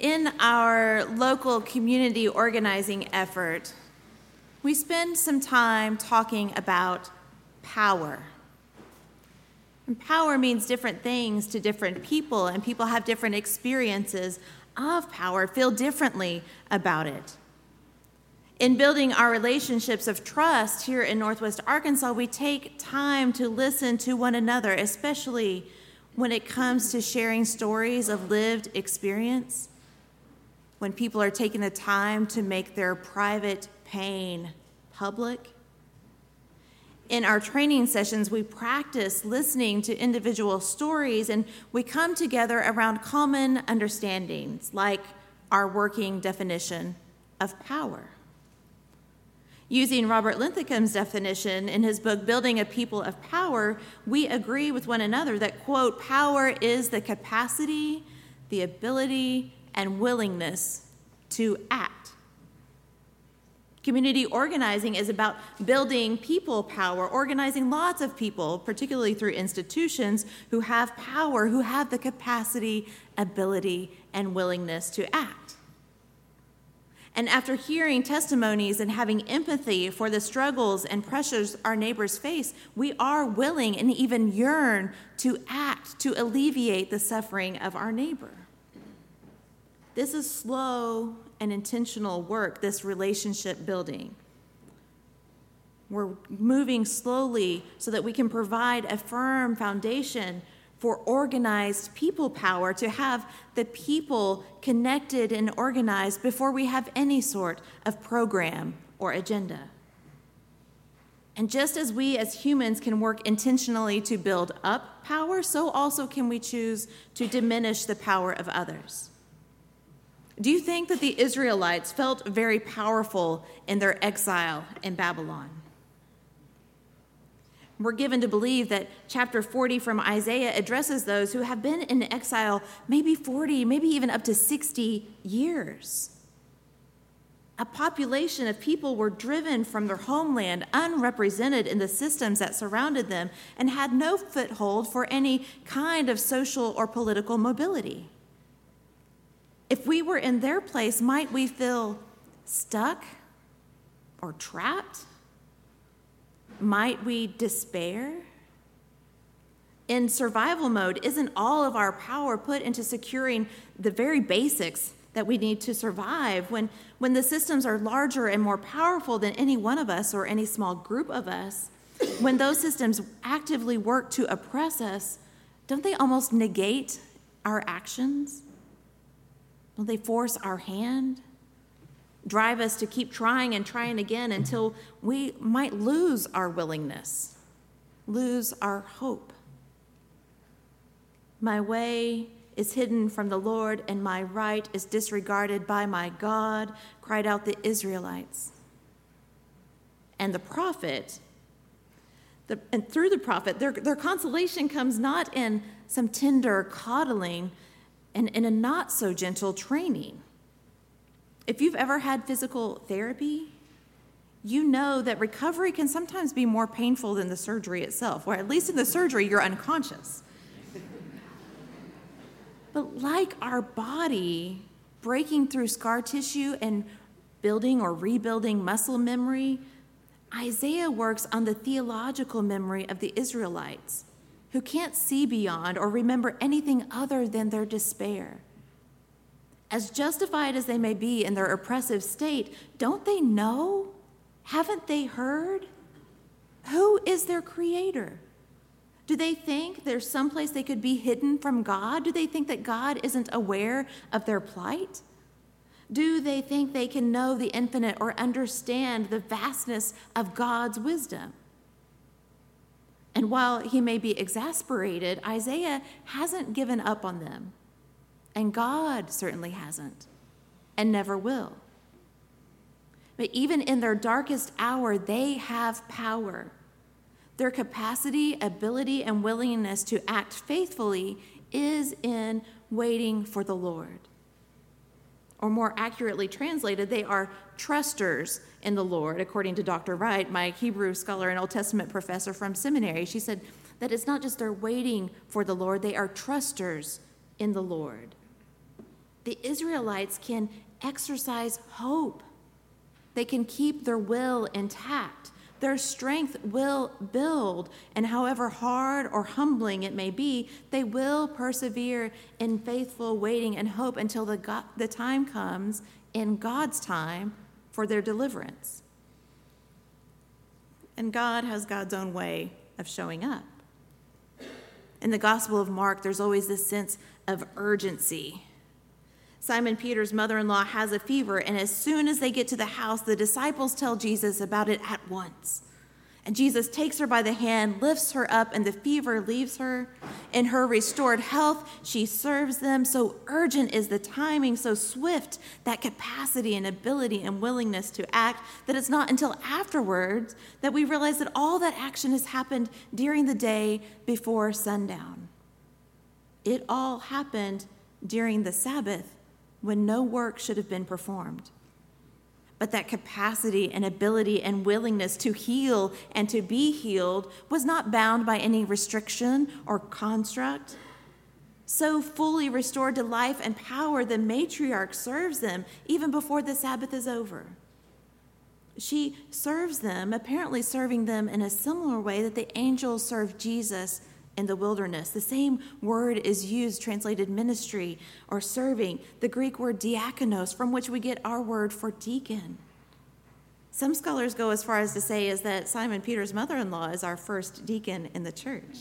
in our local community organizing effort, we spend some time talking about power. And power means different things to different people, and people have different experiences of power, feel differently about it. In building our relationships of trust here in Northwest Arkansas, we take time to listen to one another, especially when it comes to sharing stories of lived experience, when people are taking the time to make their private pain public. In our training sessions, we practice listening to individual stories and we come together around common understandings, like our working definition of power. Using Robert Linthicum's definition in his book, Building a People of Power, we agree with one another that, quote, power is the capacity, the ability, and willingness to act. Community organizing is about building people power, organizing lots of people, particularly through institutions, who have power, who have the capacity, ability, and willingness to act. And after hearing testimonies and having empathy for the struggles and pressures our neighbors face, we are willing and even yearn to act to alleviate the suffering of our neighbor. This is slow and intentional work, this relationship building. We're moving slowly so that we can provide a firm foundation for organized people power, to have the people connected and organized before we have any sort of program or agenda. And just as we as humans can work intentionally to build up power, so also can we choose to diminish the power of others. Do you think that the Israelites felt very powerful in their exile in Babylon? We're given to believe that chapter 40 from Isaiah addresses those who have been in exile maybe 40, maybe even up to 60 years. A population of people were driven from their homeland, unrepresented in the systems that surrounded them, and had no foothold for any kind of social or political mobility. If we were in their place, might we feel stuck or trapped? Might we despair? In survival mode, isn't all of our power put into securing the very basics that we need to survive? When, when the systems are larger and more powerful than any one of us or any small group of us, when those systems actively work to oppress us, don't they almost negate our actions? Don't they force our hand? drive us to keep trying and trying again until we might lose our willingness, lose our hope. My way is hidden from the Lord, and my right is disregarded by my God, cried out the Israelites. And the prophet, the, and through the prophet, their, their consolation comes not in some tender coddling and in a not so gentle training if you've ever had physical therapy, you know that recovery can sometimes be more painful than the surgery itself, or at least in the surgery, you're unconscious. but like our body, breaking through scar tissue and building or rebuilding muscle memory, Isaiah works on the theological memory of the Israelites who can't see beyond or remember anything other than their despair. As justified as they may be in their oppressive state, don't they know? Haven't they heard? Who is their creator? Do they think there's someplace they could be hidden from God? Do they think that God isn't aware of their plight? Do they think they can know the infinite or understand the vastness of God's wisdom? While he may be exasperated, Isaiah hasn't given up on them. And God certainly hasn't and never will. But even in their darkest hour, they have power. Their capacity, ability, and willingness to act faithfully is in waiting for the Lord. Or more accurately translated, they are trusters in the Lord, according to Dr. Wright, my Hebrew scholar and Old Testament professor from seminary. She said that it's not just they're waiting for the Lord, they are trusters in the Lord. the Israelites can exercise hope. They can keep their will intact. Their strength will build, and however hard or humbling it may be, they will persevere in faithful waiting and hope until the, God, the time comes in God's time for their deliverance. And God has God's own way of showing up. In the Gospel of Mark, there's always this sense of urgency Simon Peter's mother in law has a fever, and as soon as they get to the house, the disciples tell Jesus about it at once. And Jesus takes her by the hand, lifts her up, and the fever leaves her. In her restored health, she serves them. So urgent is the timing, so swift that capacity and ability and willingness to act that it's not until afterwards that we realize that all that action has happened during the day before sundown. It all happened during the Sabbath when no work should have been performed. But that capacity and ability and willingness to heal and to be healed was not bound by any restriction or construct. So fully restored to life and power, the matriarch serves them even before the Sabbath is over. She serves them, apparently serving them in a similar way that the angels served Jesus in the wilderness. The same word is used, translated ministry or serving, the Greek word diakonos, from which we get our word for deacon. Some scholars go as far as to say is that Simon Peter's mother-in-law is our first deacon in the church.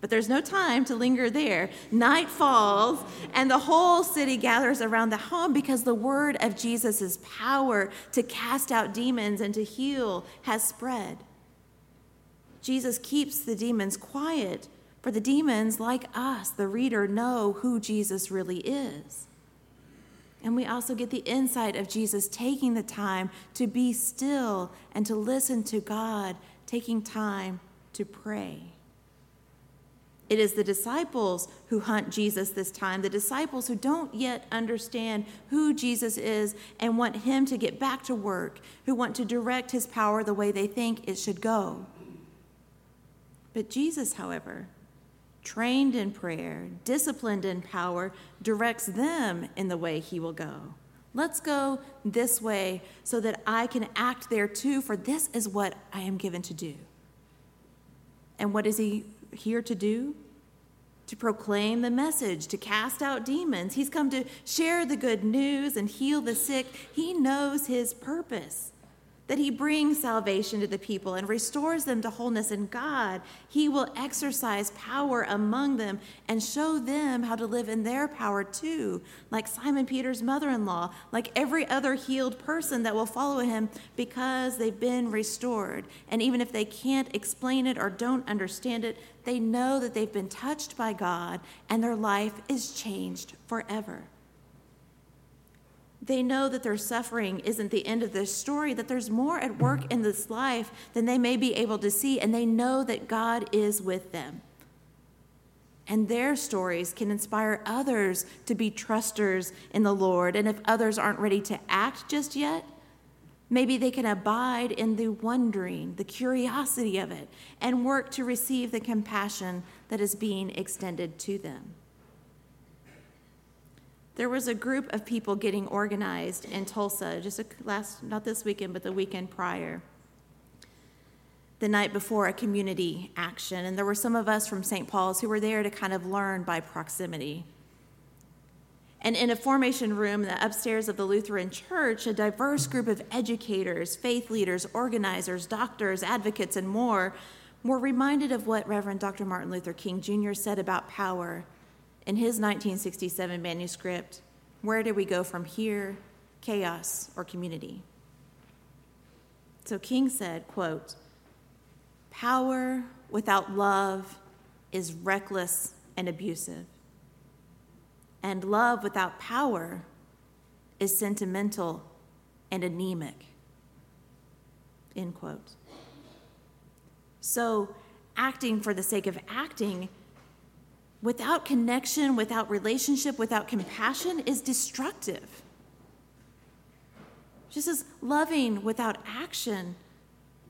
But there's no time to linger there. Night falls, and the whole city gathers around the home because the word of Jesus' power to cast out demons and to heal has spread. Jesus keeps the demons quiet, for the demons, like us, the reader, know who Jesus really is. And we also get the insight of Jesus taking the time to be still and to listen to God, taking time to pray. It is the disciples who hunt Jesus this time, the disciples who don't yet understand who Jesus is and want him to get back to work, who want to direct his power the way they think it should go. But Jesus, however, trained in prayer, disciplined in power, directs them in the way he will go. Let's go this way so that I can act there too, for this is what I am given to do. And what is he here to do? To proclaim the message, to cast out demons. He's come to share the good news and heal the sick. He knows his purpose that he brings salvation to the people and restores them to wholeness in God. He will exercise power among them and show them how to live in their power too, like Simon Peter's mother in law, like every other healed person that will follow him because they've been restored. And even if they can't explain it or don't understand it, they know that they've been touched by God and their life is changed forever. They know that their suffering isn't the end of their story, that there's more at work in this life than they may be able to see, and they know that God is with them. And their stories can inspire others to be trusters in the Lord. And if others aren't ready to act just yet, maybe they can abide in the wondering, the curiosity of it, and work to receive the compassion that is being extended to them there was a group of people getting organized in Tulsa, just last, not this weekend, but the weekend prior, the night before a community action. And there were some of us from St. Paul's who were there to kind of learn by proximity. And in a formation room in the upstairs of the Lutheran Church, a diverse group of educators, faith leaders, organizers, doctors, advocates, and more were reminded of what Reverend Dr. Martin Luther King Jr. said about power in his 1967 manuscript, Where do we go from here? Chaos or community? So King said, quote, Power without love is reckless and abusive. And love without power is sentimental and anemic. End quote. So, acting for the sake of acting without connection, without relationship, without compassion is destructive. She says, loving without action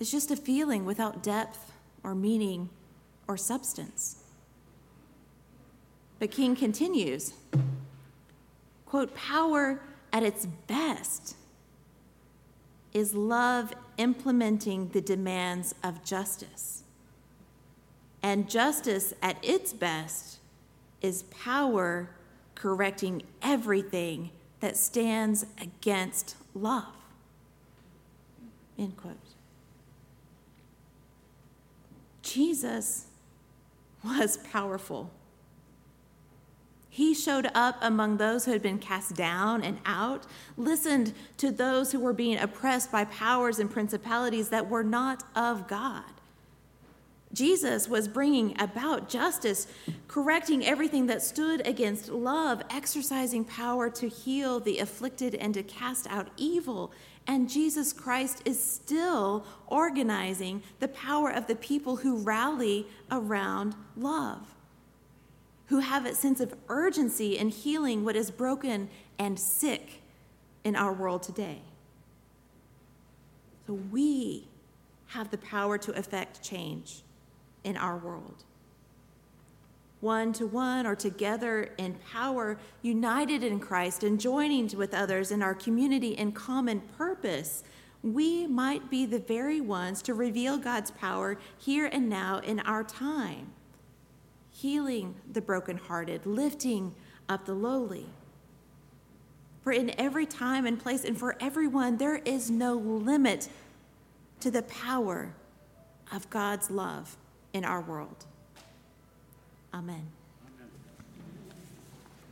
is just a feeling without depth or meaning or substance. But King continues Quote, power at its best is love implementing the demands of justice. And justice at its best is power correcting everything that stands against love. End quote. Jesus was powerful. He showed up among those who had been cast down and out, listened to those who were being oppressed by powers and principalities that were not of God. Jesus was bringing about justice, correcting everything that stood against love, exercising power to heal the afflicted and to cast out evil. And Jesus Christ is still organizing the power of the people who rally around love, who have a sense of urgency in healing what is broken and sick in our world today. So we have the power to effect change in our world. One to one or together in power, united in Christ and joining with others in our community in common purpose, we might be the very ones to reveal God's power here and now in our time, healing the brokenhearted, lifting up the lowly. For in every time and place and for everyone, there is no limit to the power of God's love in our world. Amen.